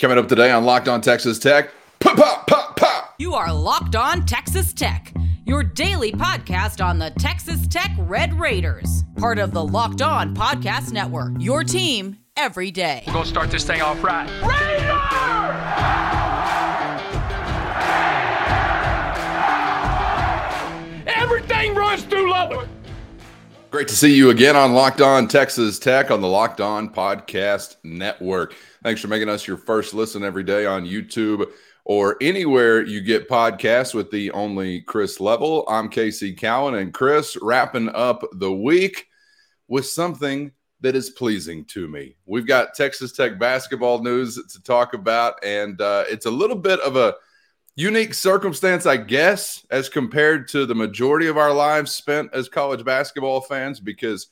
Coming up today on Locked On Texas Tech. Pop, pop, pop, pop. You are Locked On Texas Tech, your daily podcast on the Texas Tech Red Raiders, part of the Locked On Podcast Network. Your team every day. We're going to start this thing off right. Everything runs through Lubbock. Great to see you again on Locked On Texas Tech on the Locked On Podcast Network. Thanks for making us your first listen every day on YouTube or anywhere you get podcasts with the only Chris Level. I'm Casey Cowan and Chris wrapping up the week with something that is pleasing to me. We've got Texas Tech basketball news to talk about, and uh, it's a little bit of a unique circumstance, I guess, as compared to the majority of our lives spent as college basketball fans, because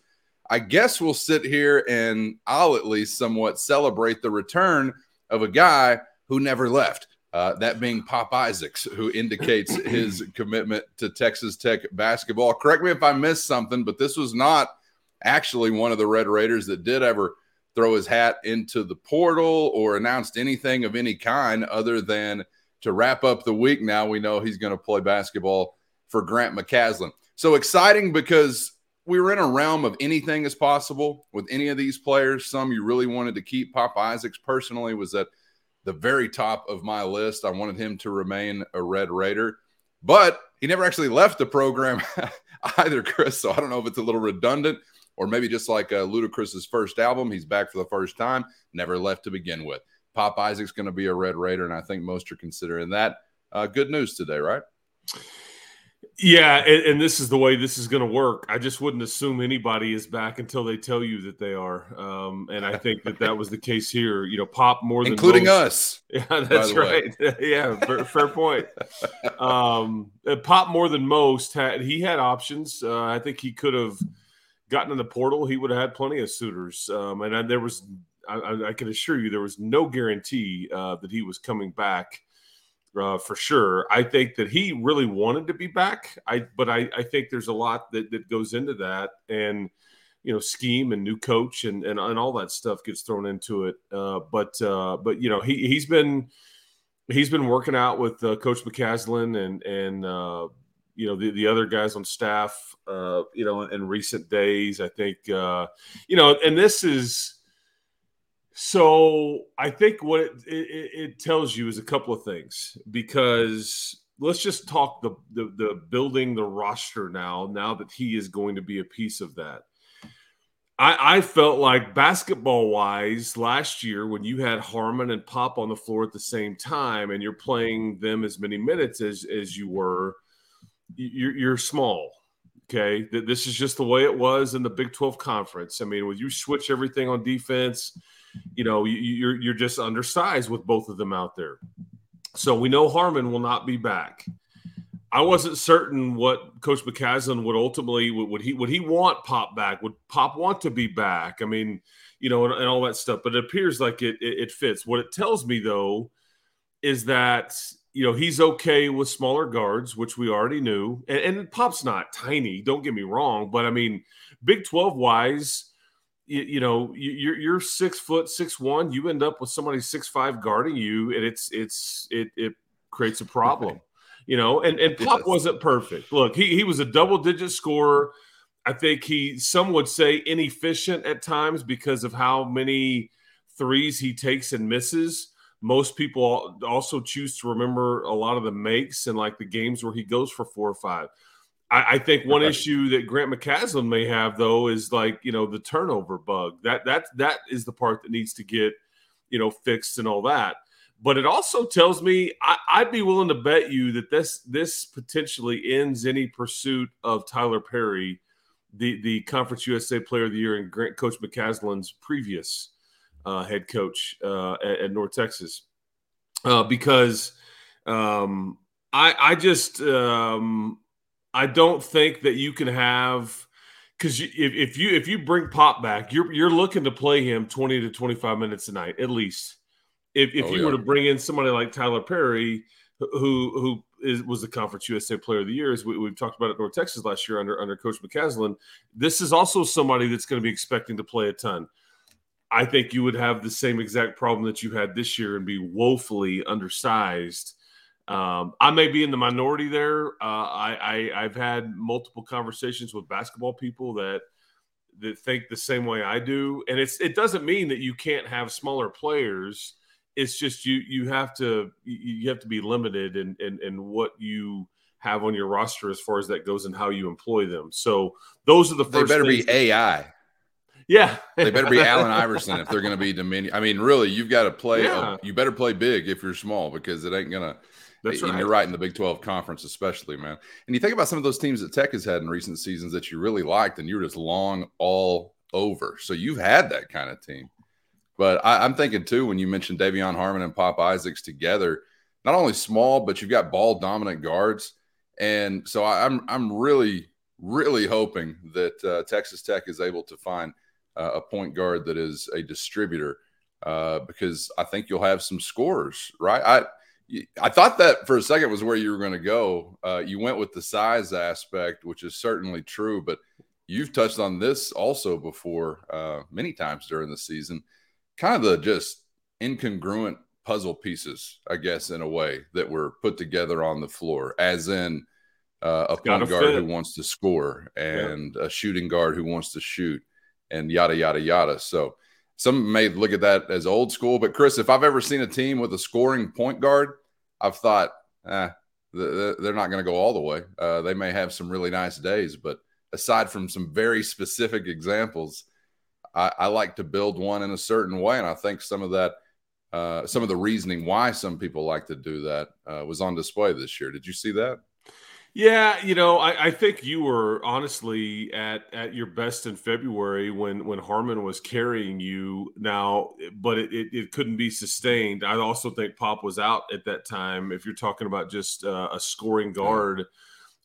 I guess we'll sit here and I'll at least somewhat celebrate the return of a guy who never left. Uh, that being Pop Isaacs, who indicates his commitment to Texas Tech basketball. Correct me if I missed something, but this was not actually one of the Red Raiders that did ever throw his hat into the portal or announced anything of any kind other than to wrap up the week. Now we know he's going to play basketball for Grant McCasland. So exciting because we were in a realm of anything is possible with any of these players. Some you really wanted to keep. Pop Isaacs personally was at the very top of my list. I wanted him to remain a Red Raider, but he never actually left the program either, Chris. So I don't know if it's a little redundant or maybe just like uh, Ludacris's first album, he's back for the first time, never left to begin with. Pop Isaac's going to be a Red Raider, and I think most are considering that. Uh, good news today, right? Yeah, and, and, this is the way this is going to work. I just wouldn't assume anybody is back until they tell you that they are, um, and I think that that was the case here. You know, Pop more than including most. us. Yeah, that's right. yeah, fair, fair point. Um, uh, Pop more than most had he had options. Uh, I think he could have gotten in the portal. He would have had plenty of suitors, um, and there was I, I, can assure you there was no guarantee uh, that he was coming back uh, for sure. I think that he really wanted to be back. I but I, I think there's a lot that, that goes into that, and you know, scheme and new coach and and, and all that stuff gets thrown into it. Uh, but uh, but you know, he he's been he's been working out with uh, Coach McCasland and and uh, you know the, the other guys on staff. You know, in, in recent days, I think you know, and this is so I think what it, it, it, tells you is a couple of things because let's just talk the, the, the building the roster now. Now that he is going to be a piece of that, I, I felt like basketball wise last year when you had Harmon and Pop on the floor at the same time and you're playing them as many minutes as as you were, you're, you're small. Okay, this is just the way it was in the Big Twelve conference. I mean, when you switch everything on defense you know, you're you're just undersized with both of them out there. So we know Harmon will not be back. I wasn't certain what Coach McCasland would ultimately would, would, he would he want Pop back? Would Pop want to be back? I mean, you know, and, and all that stuff. But it appears like it, it, it fits. What it tells me though is that you know he's okay with smaller guards, which we already knew. And, and Pop's not tiny. Don't get me wrong, but I mean, Big Twelve wise you, you, know you're you're six foot six one you end up with somebody six five guarding you and it's it's it it creates a problem you know and and pop wasn't perfect. Look he, he was a double digit scorer. I think he some would say inefficient at times because of how many threes he takes and misses. Most people also choose to remember a lot of the makes and like the games where he goes for four or five I, I think one issue that Grant McCasland may have though is like you know the turnover bug. That that that is the part that needs to get you know fixed and all that. But it also tells me I, would be willing to bet you that this this potentially ends any pursuit of Tylor Perry, the the Conference USA Player of the Year and Grant Coach McCasland's previous uh, head coach uh, at, at, North Texas, uh, because um, I I just um, I don't think that you can have because if, if you if you bring Pop back, you're you're looking to play him twenty to twenty five minutes a night at least. If if oh, you yeah. were to bring in somebody like Tylor Perry, who who is, was the Conference USA Player of the Year, as we, have talked about at North Texas last year under under Coach McCasland, this is also somebody that's going to be expecting to play a ton. I think you would have the same exact problem that you had this year and be woefully undersized. Um, I may be in the minority there. Uh, I, I have had multiple conversations with basketball people that that think the same way I do, and it's it doesn't mean that you can't have smaller players. It's just you you have to you have to be limited in in, in what you have on your roster as far as that goes and how you employ them. So those are the first. They better be AI. Yeah, they better be Allen Iverson if they're going to be Dominion. I mean, really, you've got to play. Yeah. A, you better play big if you're small because it ain't gonna. That's right. You're right in the Big 12 conference, especially, man. And you think about some of those teams that Tech has had in recent seasons that you really liked, and you're just long all over. So you've had that kind of team. But I, am thinking too when you mentioned De'Vion Harmon and Pop Isaacs together, not only small, but you've got ball dominant guards. And so I, I'm I'm really really hoping that uh, Texas Tech is able to find uh, a point guard that is a distributor uh, because I think you'll have some scores, right? I I thought that for a second was where you were going to go. Uh, you went with the size aspect, which is certainly true, but you've touched on this also before uh, many times during the season. Kind of the just incongruent puzzle pieces, I guess, in a way that were put together on the floor, as in uh, a point guard fit. who wants to score and yeah. a shooting guard who wants to shoot and yada yada yada. So some may look at that as old school, but Chris, if I've ever seen a team with a scoring point guard, I've thought, eh, they're not going to go all the way. Uh, they may have some really nice days, but aside from some very specific examples, I, I, like to build one in a certain way, and I think some of that, uh, some of the reasoning why some people like to do that uh, was on display this year. Did you see that? Yeah, you know, I, I, think you were honestly at at your best in February when when Harmon was carrying you. Now, but it, it, it couldn't be sustained. I also think Pop was out at that time. If you're talking about just uh, a scoring guard,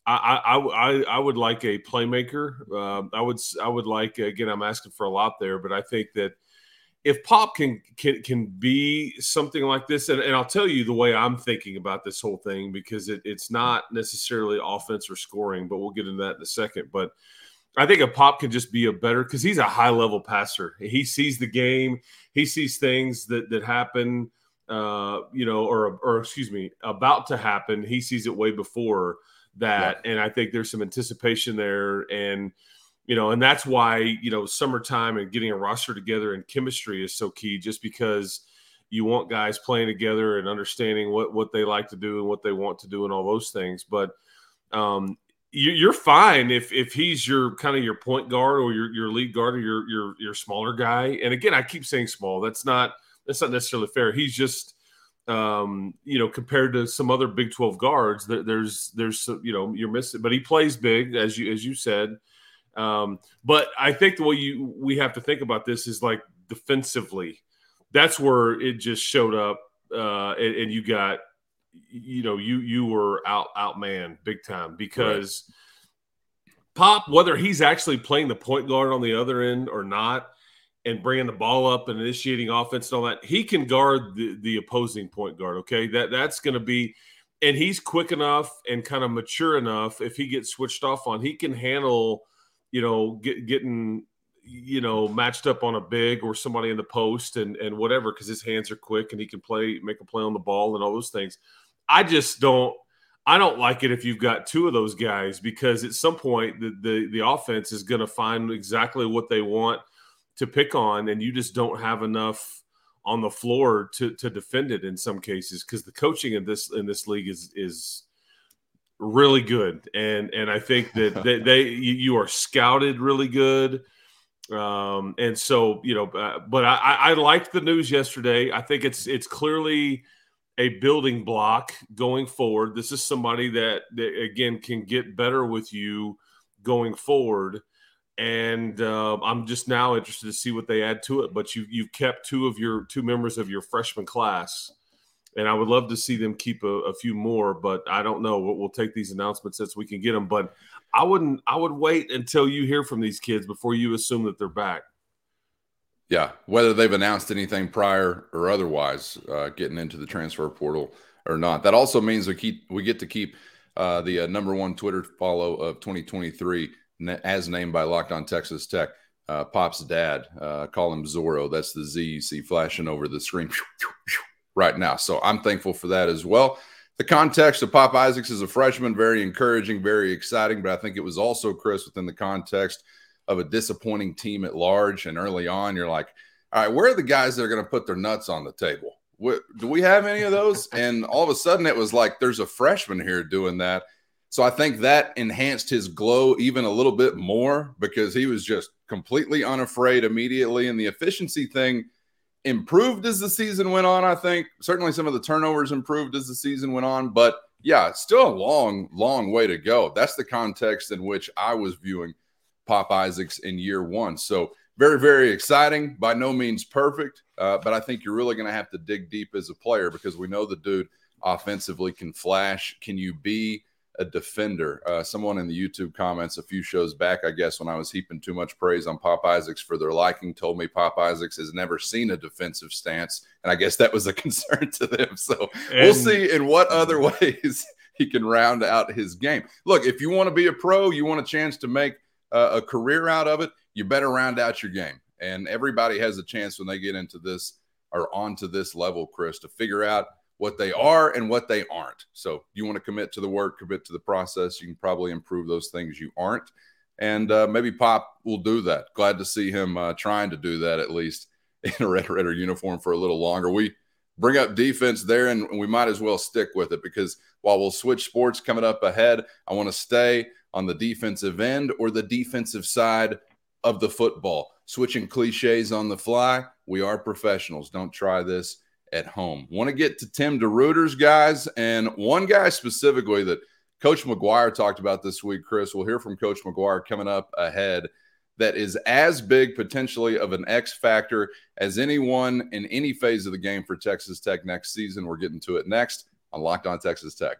I, I, I I would like a playmaker. Uh, I would I would like again. I'm asking for a lot there, but I think that if Pop can can can be something like this, and, and I'll tell you the way I'm thinking about this whole thing because it, it's not necessarily offense or scoring, but we'll get into that in a second. But I think a Pop can just be a better because he's a high level passer. He sees the game, he sees things that that happen, uh, you know, or or excuse me, about to happen. He sees it way before that, yeah. and I think there's some anticipation there and you know, and that's why, you know, summertime and getting a roster together and chemistry is so key just because you want guys playing together and understanding what, what they like to do and what they want to do and all those things. But um, you, are fine if, if he's your kind of your point guard or your, your lead guard or your, your, your smaller guy. And again, I keep saying small, that's not, that's not necessarily fair. He's just, um, you know, compared to some other Big 12 guards, there, there's, there's, you know, you're missing, but he plays big as you, as you said, um, but I think the way you we have to think about this is like defensively. That's where it just showed up, uh, and, and you got, you know, you you were out out man big time because right. Pop, whether he's actually playing the point guard on the other end or not, and bringing the ball up and initiating offense and all that, he can guard the, the opposing point guard. Okay, that that's going to be, and he's quick enough and kind of mature enough. If he gets switched off on, he can handle you know, get, getting you know matched up on a big or somebody in the post and and whatever because his hands are quick and he can play make a play on the ball and all those things. I just don't I don't like it if you've got two of those guys because at some point the the, the offense is going to find exactly what they want to pick on and you just don't have enough on the floor to to defend it in some cases because the coaching in this in this league is is really good, and and I think that they, they you are scouted really good. Um, and so you know, uh, but I, I liked the news yesterday. I think it's it's clearly a building block going forward. This is somebody that, that again can get better with you going forward. And uh, I'm just now interested to see what they add to it. But you you've kept two of your two members of your freshman class and I would love to see them keep a, a, few more, but I don't know. We'll, we'll, take these announcements as we can get them. But I wouldn't. I would wait until you hear from these kids before you assume that they're back. Yeah, whether they've announced anything prior or otherwise, uh, getting into the transfer portal or not. That also means we keep we get to keep uh, the uh, number one Twitter follow of 2023 as named by Locked On Texas Tech. uh, Pop's dad. Uh, call him Zorro. That's the Z you see flashing over the screen right now. So I'm thankful for that as well. The context of Pop Isaacs as a freshman, very encouraging, very exciting. But I think it was also, Chris, within the context of a disappointing team at large. And early on, you're like, all right, where are the guys that are going to put their nuts on the table? What, do we have any of those? And all of a sudden, it was like there's a freshman here doing that. So I think that enhanced his glow even a little bit more because he was just completely unafraid immediately. And the efficiency thing improved as the season went on. I think certainly some of the turnovers improved as the season went on. But yeah, still a long, long way to go. That's the context in which I was viewing Pop Isaacs in year one. So very, very exciting. By no means perfect, uh, but I think you're really going to have to dig deep as a player because we know the dude offensively can flash. Can you be a defender? Uh, someone in the YouTube comments a few shows back, I guess, when I was heaping too much praise on Pop Isaacs for their liking, told me Pop Isaacs has never seen a defensive stance. And I guess that was a concern to them. So and- we'll see in what other ways he can round out his game. Look, if you want to be a pro, you want a chance to make uh, a career out of it, you better round out your game. And everybody has a chance when they get into this or onto this level, Chris, to figure out what they are and what they aren't. So you want to commit to the work, commit to the process. You can probably improve those things you aren't. And uh, maybe Pop will do that. Glad to see him uh, trying to do that at least in a Red Raider uniform for a little longer. We bring up defense there, and we might as well stick with it because while we'll switch sports coming up ahead, I want to stay on the defensive end or the defensive side of the football. Switching cliches on the fly, we are professionals. Don't try this at home. Want to get to Tim DeRuyter's guys, and one guy specifically that Coach McGuire talked about this week, Chris. We'll hear from Coach McGuire coming up ahead. That is as big potentially of an X factor as anyone in any phase of the game for Texas Tech next season. We're getting to it next on Locked On Texas Tech.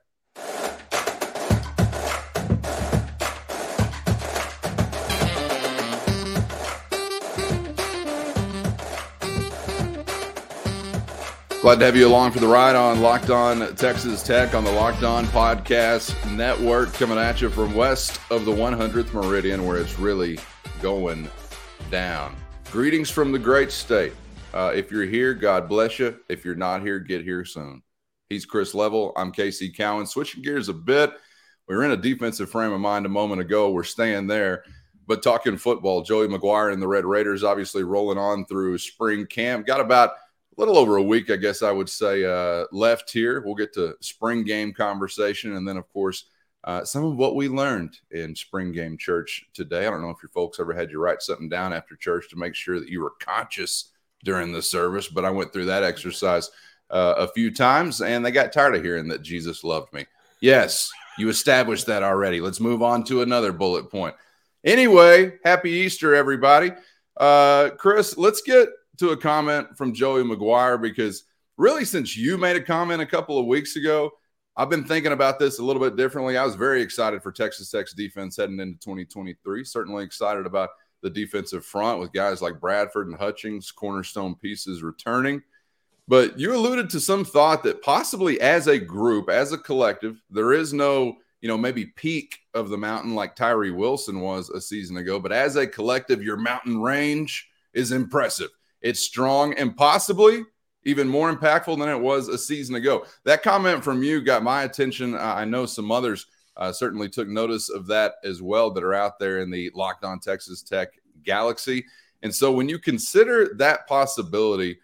Glad to have you along for the ride on Locked On Texas Tech on the Locked On Podcast Network, coming at you from west of the 100th Meridian, where it's really going down. Greetings from the great state. Uh, if you're here, God bless you. If you're not here, get here soon. He's Chris Level. I'm Casey Cowan. Switching gears a bit. We were in a defensive frame of mind a moment ago. We're staying there. But talking football, Joey McGuire and the Red Raiders obviously rolling on through spring camp. Got about – little over a week, I guess I would say, uh, left here. We'll get to spring game conversation. And then, of course, uh, some of what we learned in spring game church today. I don't know if your folks ever had you write something down after church to make sure that you were conscious during the service, but I went through that exercise uh, a few times and they got tired of hearing that Jesus loved me. Yes, you established that already. Let's move on to another bullet point. Anyway, happy Easter, everybody. Uh, Chris, let's get to a comment from Joey McGuire because really, since you made a comment a couple of weeks ago, I've been thinking about this a little bit differently. I was very excited for Texas Tech's defense heading into 2023. Certainly excited about the defensive front with guys like Bradford and Hutchings, cornerstone pieces returning. But you alluded to some thought that possibly as a group, as a collective, there is no, you know, maybe peak of the mountain like Tyree Wilson was a season ago. But as a collective, your mountain range is impressive. It's strong and possibly even more impactful than it was a season ago. That comment from you got my attention. I know some others uh, certainly took notice of that as well that are out there in the Locked On Texas Tech galaxy. And so when you consider that possibility,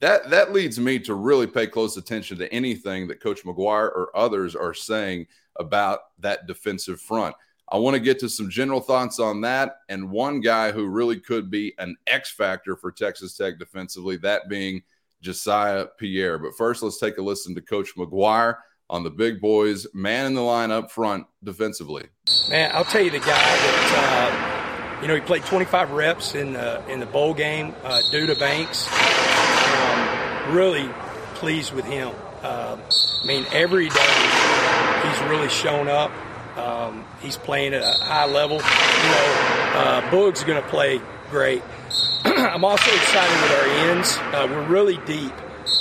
that that leads me to really pay close attention to anything that Coach McGuire or others are saying about that defensive front. I want to get to some general thoughts on that. And one guy who really could be an X factor for Texas Tech defensively, that being Jesiah Pierre. But first, let's take a listen to Coach McGuire on the big boys, man in the line up front defensively. Man, I'll tell you the guy that, uh, you know, he played 25 reps in the, in the bowl game, uh, to Banks. Um, really pleased with him. Uh, I mean, every day he's really shown up. Um, he's playing at a high level. You know, uh, Boog's going to play great. I'm also excited with our ends. Uh, we're really deep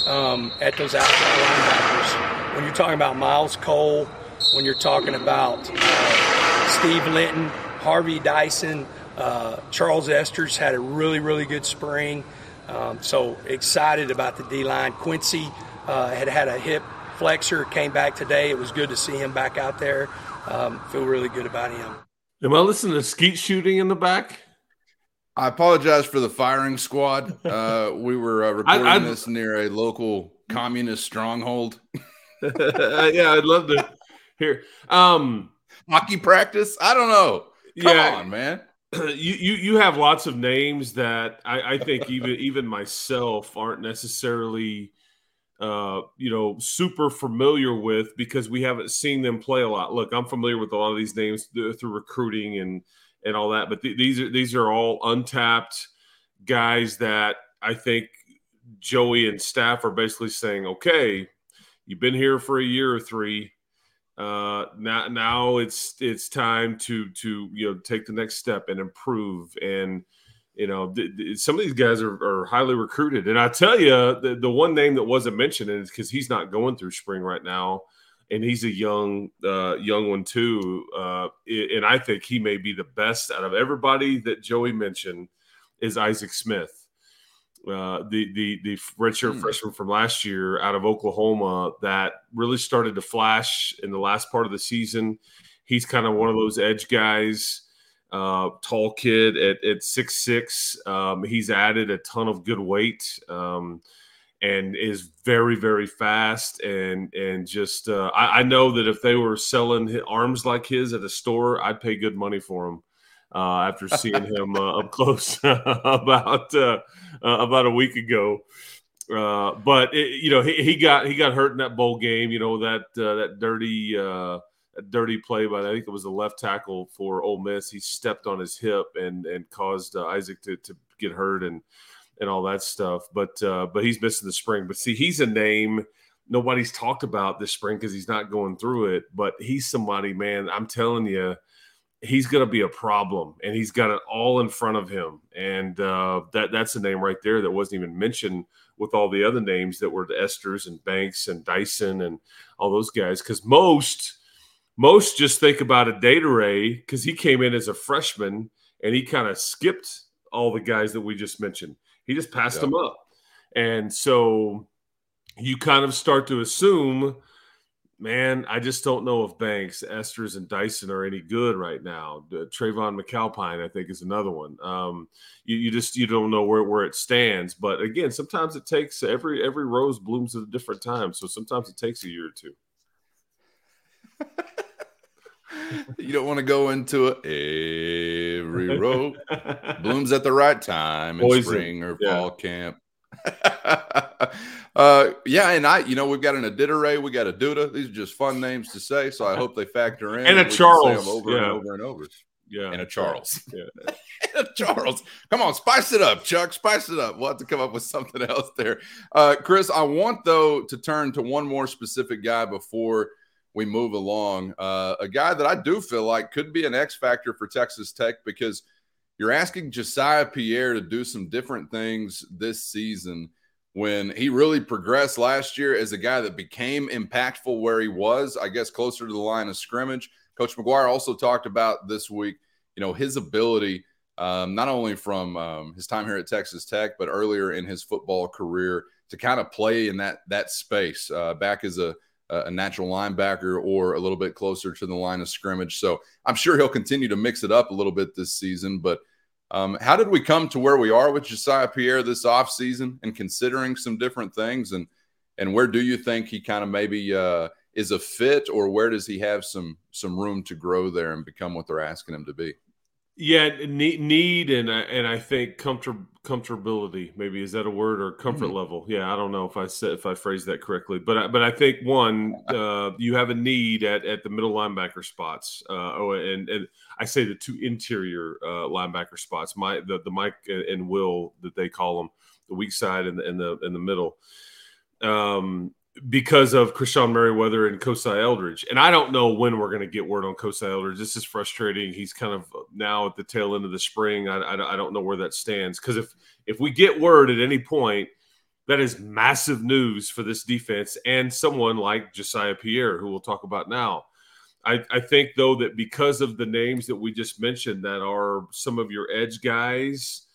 um, at those outside linebackers. When you're talking about Myles Cole, when you're talking about uh, Steve Linton, Harvey Dyson, Uh, Charles Esters had a really, really good spring. Um, so excited about the D line. Quincy uh, had had a hip flexor, came back today. It was good to see him back out there. Um, feel really good about him. Am I listening to skeet shooting in the back? I apologize for the firing squad. Uh, we were uh, recording I, this near a local communist stronghold. yeah, I'd love to hear. Um, Hockey practice? I don't know. Come yeah, on, man. You, you you have lots of names that I, I think even even myself aren't necessarily uh, you know super familiar with because we haven't seen them play a lot. Look, I'm familiar with a lot of these names through recruiting and and all that. But th- these are these are all untapped guys that I think Joey and staff are basically saying, okay, you've been here for a year or three. Uh, now, now it's it's time to to you know take the next step and improve. And you know, th- th- some of these guys are, are, highly recruited. And I tell you, the, the one name that wasn't mentioned is because he's not going through spring right now and he's a young uh, young one too. Uh, and I think he may be the best out of everybody that Joey mentioned is Isaac Smith. Uh, the the the redshirt mm. freshman from last year out of Oklahoma that really started to flash in the last part of the season. He's kind of one of those edge guys, uh, tall kid at at six six. Um, he's added a ton of good weight. Um, and is very very fast and and just uh, I, I, know that if they were selling arms like his at a store i'd pay good money for him uh, after seeing him uh, up close about uh, uh, about a week ago uh, but it, you know he, he got he got hurt in that bowl game you know that that dirty dirty play by I think it was the left tackle for Ole Miss he stepped on his hip and and caused Isaac to, to get hurt and and all that stuff. But uh, but he's missing the spring. But see, he's a name nobody's talked about this spring because he's not going through it. But he's somebody, man. I'm telling you, he's going to be a problem, and he's got it all in front of him. And uh, that that's a name right there that wasn't even mentioned with all the other names that were the Esters and Banks and Dyson and all those guys. Because most most just think about a data ray because he came in as a freshman and he kind of skipped all the guys that we just mentioned. He just passed yep. them up. And so you kind of start to assume, man, I just don't know if Banks, Esters, and Dyson are any good right now. Uh, Trayvon McAlpine, I think, is another one. Um, you, you, just you don't know where, where it stands. But again, sometimes it takes every every rose blooms at a different time. So sometimes it takes a year or two. you don't want to go into it. Every rose blooms at the right time in Poison. spring or yeah. fall camp. uh, yeah, and I, you know, we've got an Adidere, we got a Duda. These are just fun names to say, so I hope they factor in. And a Charles, over yeah. and over and over. Yeah, and a Charles. Yeah. and a Charles. Come on, spice it up, Chuck. Spice it up. We'll have to come up with something else there. Uh, Chris, I want though to turn to one more specific guy before we move along. Uh, a guy that I do feel like could be an X factor for Texas Tech because you're asking Jesiah Pierre to do some different things this season when he really progressed last year as a guy that became impactful where he was, I guess, closer to the line of scrimmage. Coach McGuire also talked about this week, you know, his ability. Um, not only from um, his time here at Texas Tech, but earlier in his football career to kind of play in that that space uh, back as a a natural linebacker or a little bit closer to the line of scrimmage. So I'm sure he'll continue to mix it up a little bit this season. But um, how did we come to where we are with Jesiah Pierre this offseason and considering some different things? And and where do you think he kind of maybe uh, is a fit, or where does he have some some room to grow there and become what they're asking him to be? Yeah, need, need and and I think comfort comfortability maybe is that a word or comfort mm-hmm. level? Yeah, I don't know if I said if I phrased that correctly, but I, but I think one uh, you have a need at, at the middle linebacker spots. Uh, oh, and and I say the two interior uh, linebacker spots, my the the Mike and Will that they call them, the weak side and the in the in the middle. Um, because of Krishon Merriweather and Kosai Eldridge. And I don't know when we're going to get word on Kosai Eldridge. This is frustrating. He's kind of now at the tail end of the spring. I, I, I don't know where that stands because if if we get word at any point, that is massive news for this defense and someone like Jesiah Pierre, who we'll talk about now. I, I think though that because of the names that we just mentioned that are some of your edge guys,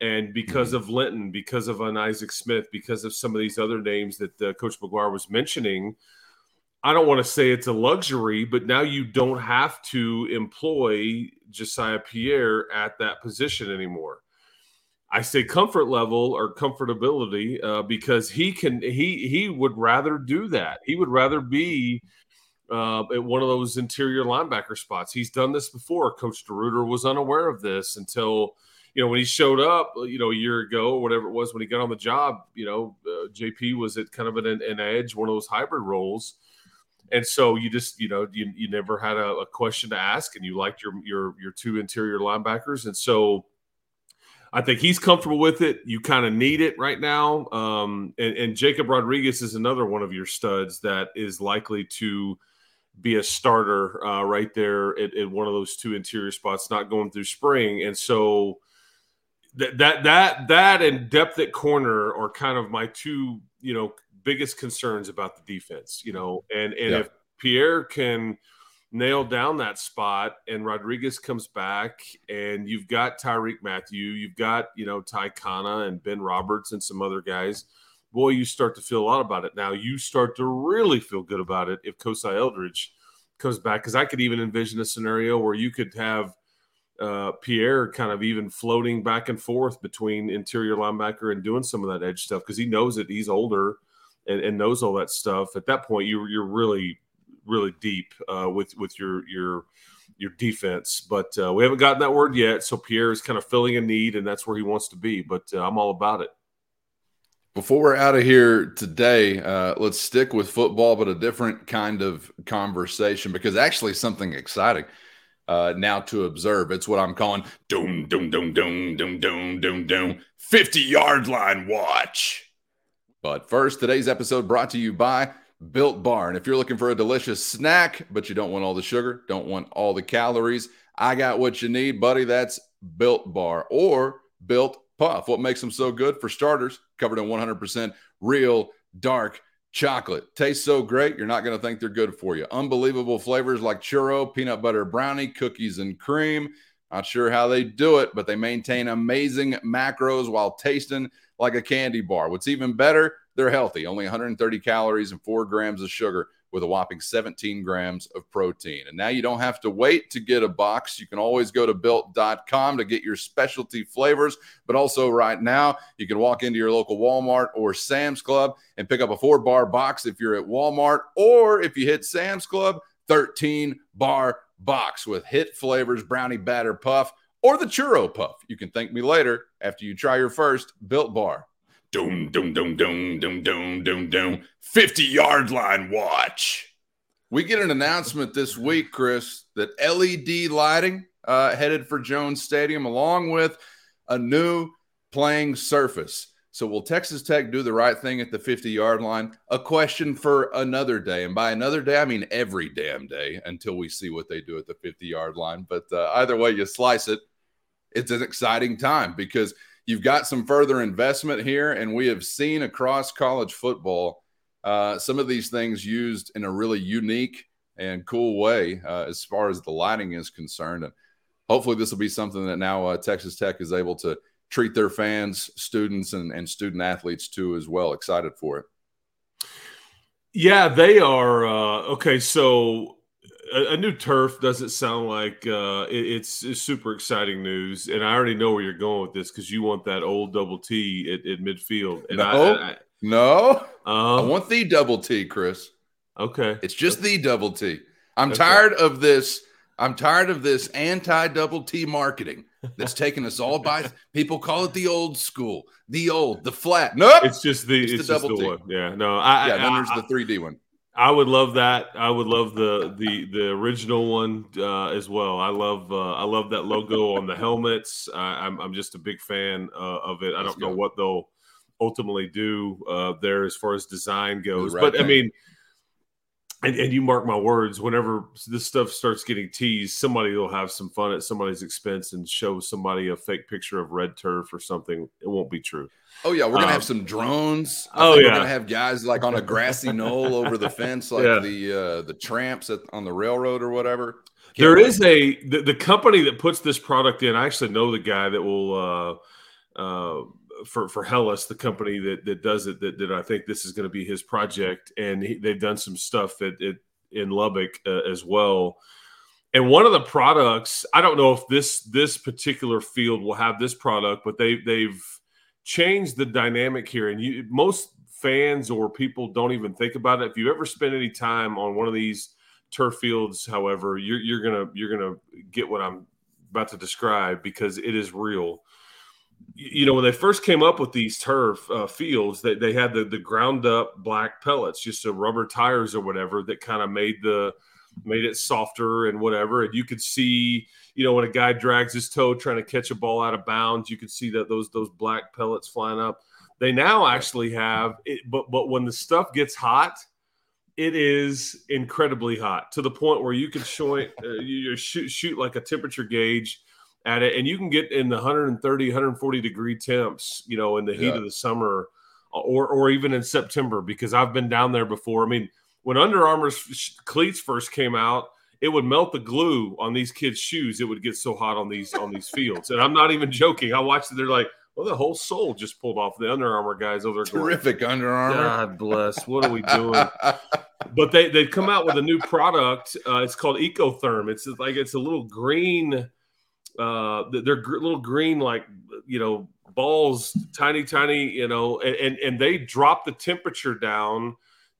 and because mm-hmm. of Linton, because of an Isaac Smith, because of some of these other names that uh, Coach McGuire was mentioning, I don't want to say it's a luxury, but now you don't have to employ Jesiah Pierre at that position anymore. I say comfort level or comfortability uh, because he can he he would rather do that. He would rather be uh, at one of those interior linebacker spots. He's done this before. Coach DeRuyter was unaware of this until you know when he showed up, you know, a year ago or whatever it was when he got on the job. You know, uh, JP was at kind of an, an edge, one of those hybrid roles. And so you just you know you, you never had a, a, question to ask and you liked your your your two interior linebackers. And so i think he's comfortable with it. You kind of need it right now. Um, and, and, jacob rodriguez is another one of your studs that is likely to be a starter uh, right there at, at, one of those two interior spots not going through spring. And so that that that that and depth at corner are kind of my two you know biggest concerns about the defense, you know, and and yeah. if Pierre can nail down that spot and Rodriguez comes back and you've got Tyreek Matthew, you've got, you know, Ty Kana and Ben Roberts and some other guys, boy, you start to feel a lot about it. Now you start to really feel good about it if Kosai Eldridge comes back. Cause I could even envision a scenario where you could have uh, Pierre kind of even floating back and forth between interior linebacker and doing some of that edge stuff because he knows that he's older and, and knows all that stuff, at that point you you're really really deep uh, with with your your your defense. But uh, we haven't gotten that word yet, so Pierre is kind of filling a need, and that's where he wants to be. But uh, I'm all about it. Before we're out of here today, uh, let's stick with football, but a different kind of conversation because actually something exciting uh, now to observe. It's what I'm calling doom, doom, doom, doom, doom, doom, doom, doom, 50 yard line watch. But first, today's episode brought to you by Built Bar. And if you're looking for a delicious snack, but you don't want all the sugar, don't want all the calories, I got what you need, buddy. That's Built Bar or Built Puff. What makes them so good? For starters, covered in 100% real dark chocolate. Tastes so great, you're not going to think they're good for you. Unbelievable flavors like churro, peanut butter brownie, cookies and cream. Not sure how they do it, but they maintain amazing macros while tasting like a candy bar. What's even better, they're healthy, only 130 calories and four grams of sugar with a whopping 17 grams of protein. And now you don't have to wait to get a box. You can always go to built.com to get your specialty flavors. But also, right now, you can walk into your local Walmart or Sam's Club and pick up a four bar box if you're at Walmart, or if you hit Sam's Club, 13 bar box with hit flavors, brownie batter puff, or the churro puff. You can thank me later after you try your first built bar. Doom, doom, doom, doom, doom, doom, doom, doom. 50 yard line watch. We get an announcement this week, Chris, that LED lighting uh, headed for Jones Stadium along with a new playing surface. So, will Texas Tech do the right thing at the 50 yard line? A question for another day. And by another day, I mean every damn day until we see what they do at the 50 yard line. But uh, either way you slice it, it's an exciting time because you've got some further investment here. And we have seen across college football uh, some of these things used in a really unique and cool way uh, as far as the lighting is concerned. And hopefully, this will be something that now uh, Texas Tech is able to treat their fans, students, and, and student athletes too as well. Excited for it. Yeah, they are. Uh, okay, so a, a, new turf doesn't sound like uh, it, it's, it's, super exciting news, and I already know where you're going with this because you want that old double T at, at midfield. And no, I, I, no, uh, I want the double T, Chris. Okay, it's just the double T. I'm okay. tired of this. I'm tired of this anti double T marketing that's taken us all by people call it the old school, the old, the flat. No, nope, it's just the it's, it's the double the one. Yeah, no, I, yeah. I, then there's the 3D one. I would love that. I would love the the the original one uh, as well. I love uh, I love that logo on the helmets. I, am I'm, I'm just a big fan uh, of it. I don't know what they'll ultimately do uh, there as far as design goes, right but. I mean and, and you mark my words, whenever this stuff starts getting teased, somebody will have some fun at somebody's expense and show somebody a fake picture of red turf or something. It won't be true. Oh yeah, we're gonna Um, have some drones. I oh, think yeah. we're gonna have guys like on a grassy knoll over the fence, like Yeah. the uh, the tramps at, on the railroad or whatever. Can't There wait. is a the, the company that puts this product in. I actually know the guy that will uh, uh, for for Hellas, the company that that does it. That, that I think this is going to be his project, and he, they've done some stuff at, at in Lubbock uh, as well. And one of the products, I don't know if this this particular field will have this product, but they they've changed the dynamic here. And you most fans or people don't even think about it. If you ever spend any time on one of these turf fields, however, you're you're gonna you're gonna get what I'm about to describe because it is real. You know, when they first came up with these turf uh, fields, they, they had the, the ground up black pellets, just the rubber tires or whatever that kind of made the made it softer and whatever. And you could see, you know, when a guy drags his toe trying to catch a ball out of bounds, you could see that those those black pellets flying up. They now actually have it, but but when the stuff gets hot, it is incredibly hot to the point where you can show it, uh, you you shoot shoot like a temperature gauge at it, and you can get in the 130, 140 degree temps, you know, in the heat Yeah. of the summer, uh, or or even in September, because I've been down there before. I mean, when Under Armour's cleats first came out, it would melt the glue on these kids' shoes. It would get so hot on these on these fields, and I'm not even joking. I watched it. They're like, well, the whole sole just pulled off. The Under Armour guys over there, going, terrific Under Armour. God bless. What are we doing? but they they've come out with a new product. Uh, it's called Ecotherm. It's like it's a little green. Uh, they're gr- little green like you know balls, tiny, tiny. You know, and and, and they drop the temperature down.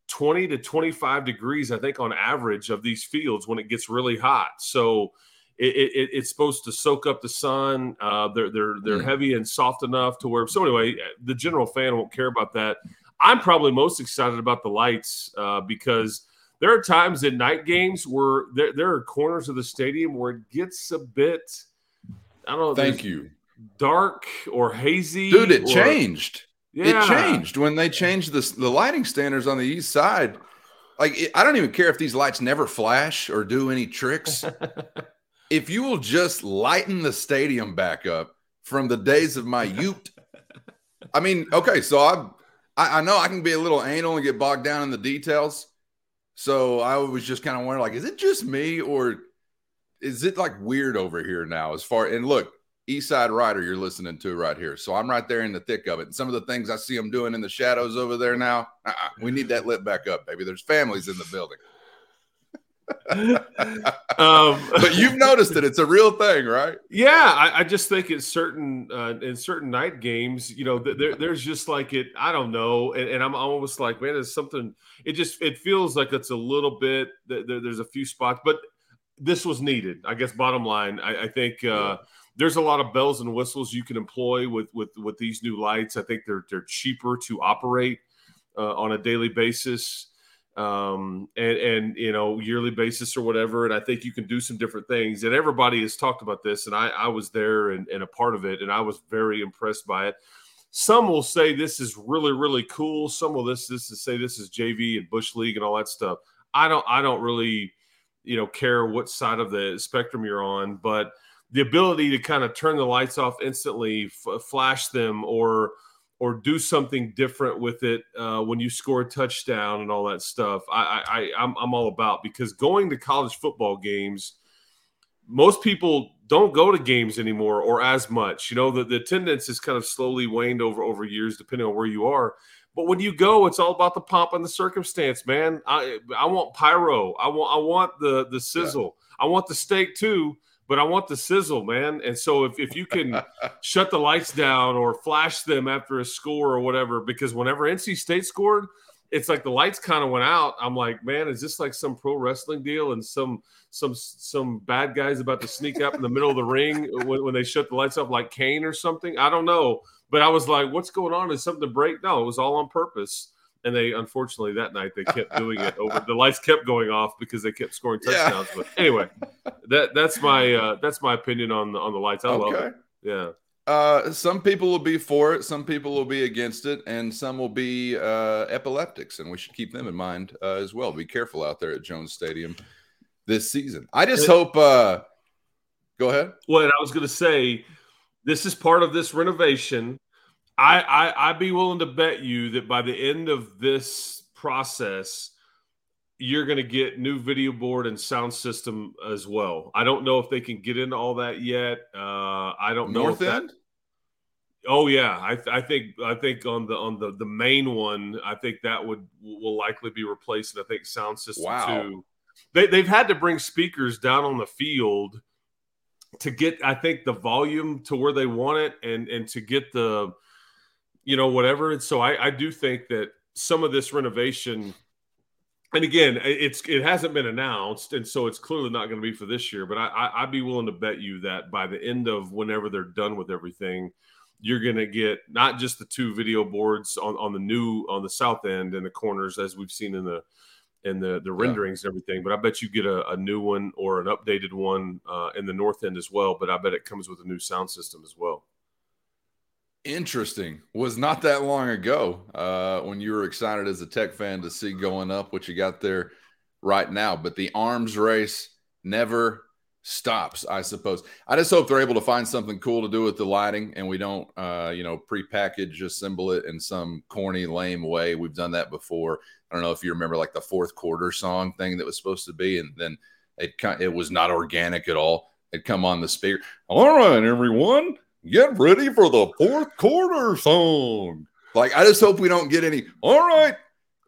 20 to 25 degrees, I think, on average of these fields when it gets really hot. So it, it, it's supposed to soak up the sun. Uh, they're they're they're heavy and soft enough to where. So anyway, the general fan won't care about that. I'm probably most excited about the lights uh, because there are times in night games where there, there are corners of the stadium where it gets a bit, I don't know, Thank you, dark or hazy. dude. It or- changed. Yeah. It changed when they changed the the lighting standards on the east side. Like it, I don't even care if these lights never flash or do any tricks. if you will just lighten the stadium back up from the days of my youth. I mean, okay, so I, I I know I can be a little anal and get bogged down in the details. So I was just kind of wondering, like, is it just me or is it like weird over here now? As far and look, East Side Rider, you're listening to right here, so I'm right there in the thick of it. And some of the things I see them doing in the shadows over there now, uh-uh, we need that lit back up, baby. There's families in the building, um, but you've noticed it; it's a real thing, right? Yeah, I, I just think in certain uh, in certain night games, you know, th- there, there's just like it. I don't know, and, and I'm almost like, man, there's something. It just it feels like it's a little bit. th- There, there's a few spots, but this was needed. I guess. Bottom line, I, I think uh, there's a lot of bells and whistles you can employ with with with these new lights. I think they're they're cheaper to operate uh, on a daily basis um, and and you know yearly basis or whatever. And I think you can do some different things. And everybody has talked about this, and I, I was there and, and a part of it, and I was very impressed by it. Some will say this is really really cool. Some will this this is say this is JV and Bush League and all that stuff. I don't I don't really you know care what side of the spectrum you're on, but the ability to kind of turn the lights off instantly, f- flash them, or or do something different with it uh, when you score a touchdown and all that stuff. I, I, I I'm, I'm all about because going to college football games, most people don't go to games anymore or as much. You know, the, the attendance has kind of slowly waned over over years, depending on where you are. But when you go, it's all about the pomp and the circumstance, man. I I want pyro. I want I want the the sizzle. I want the steak too, but I want the sizzle, man. And so if, if you can shut the lights down or flash them after a score or whatever, because whenever NC State scored, it's like the lights kind of went out. I'm like, man, is this like some pro wrestling deal and some some some bad guys about to sneak up in the middle of the ring when, when they shut the lights off like Kane or something? I don't know. But I was like, what's going on? Is something to break? No, it was all on purpose. And they unfortunately that night they kept doing it over the lights kept going off because they kept scoring Yeah. touchdowns. But anyway, that that's my uh, that's my opinion on the on the lights. I love Okay. it. Yeah. uh, some people will be for it, some people will be against it, and some will be uh, epileptics, and we should keep them in mind uh, as well. Be careful out there at Jones Stadium this season. I just hope. Uh, go ahead. Well, I was going to say, this is part of this renovation. I, I I'd be willing to bet you that by the end of this process, you're going to get new video board and sound system as well. I don't know if they can get into all that yet. Uh, I don't know. North End. That, oh yeah, I, I think I think on the on the the main one, I think that would will likely be replaced. And I think sound system Wow. too. They they've had to bring speakers down on the field to get I think the volume to where they want it and and to get the you know whatever. And so I I do think that some of this renovation and again, it's it hasn't been announced, and so it's clearly not going to be for this year. But I, I, I'd be willing to bet you that by the end of whenever they're done with everything, you're going to get not just the two video boards on, on the new on the south end and the corners as we've seen in the in the the renderings and everything. But I bet you get a, a new one or an updated one uh, in the north end as well. But I bet it comes with a new sound system as well. Interesting. Was not that long ago uh, when you were excited as a tech fan to see going up what you got there right now. But the arms race never stops, I suppose. I just hope they're able to find something cool to do with the lighting and we don't, uh, you know, prepackage assemble it in some corny, lame way. We've done that before. I don't know if you remember like the fourth quarter song thing that was supposed to be, and then it it was not organic at all. It come on the speaker. All right, everyone, get ready for the fourth quarter song. Like, I just hope we don't get any. All right,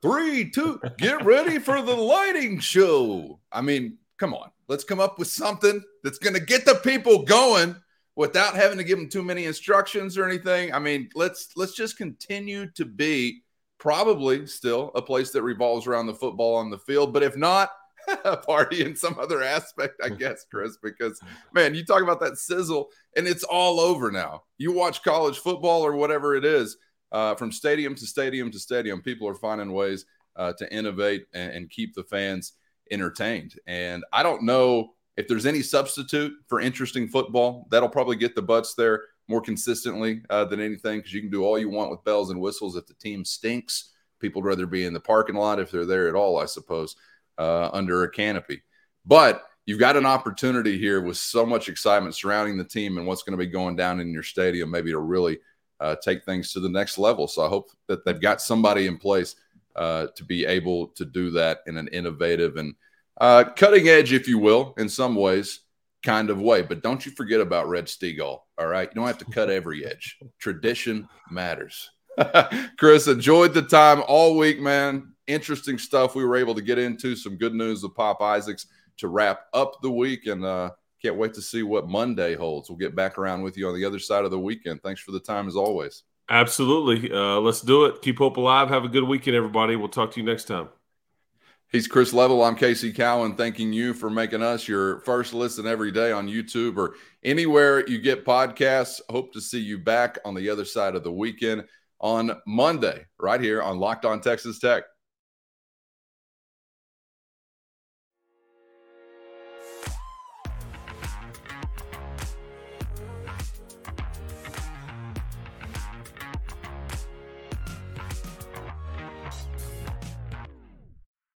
three, two, get ready for the lighting show. I mean, come on, let's come up with something that's going to get the people going without having to give them too many instructions or anything. I mean, let's let's just continue to be probably still a place that revolves around the football on the field, but if not, party in some other aspect, I guess, Chris, because man, you talk about that sizzle and it's all over now. You watch college football or whatever it is, uh, from stadium to stadium to stadium, people are finding ways uh, to innovate and, and keep the fans entertained. And I don't know if there's any substitute for interesting football. That'll probably get the butts there more consistently uh, than anything because you can do all you want with bells and whistles. If the team stinks, people would rather be in the parking lot if they're there at all, I suppose, uh, under a canopy. But you've got an opportunity here with so much excitement surrounding the team and what's going to be going down in your stadium, maybe to really uh, take things to the next level. So I hope that they've got somebody in place uh, to be able to do that in an innovative and uh, cutting edge, if you will, in some ways, kind of way. But don't you forget about Red Steagall. All right. You don't have to cut every edge. Tradition matters. Chris, enjoyed the time all week, man. Interesting stuff we were able to get into. Some good news with Pop Isaacs to wrap up the week. And uh, can't wait to see what Monday holds. We'll get back around with you on the other side of the weekend. Thanks for the time as always. Absolutely. Uh, let's do it. Keep hope alive. Have a good weekend, everybody. We'll talk to you next time. He's Chris Level. I'm Casey Cowan. Thanking you for making us your first listen every day on YouTube or anywhere you get podcasts. Hope to see you back on the other side of the weekend on Monday, right here on Locked On Texas Tech.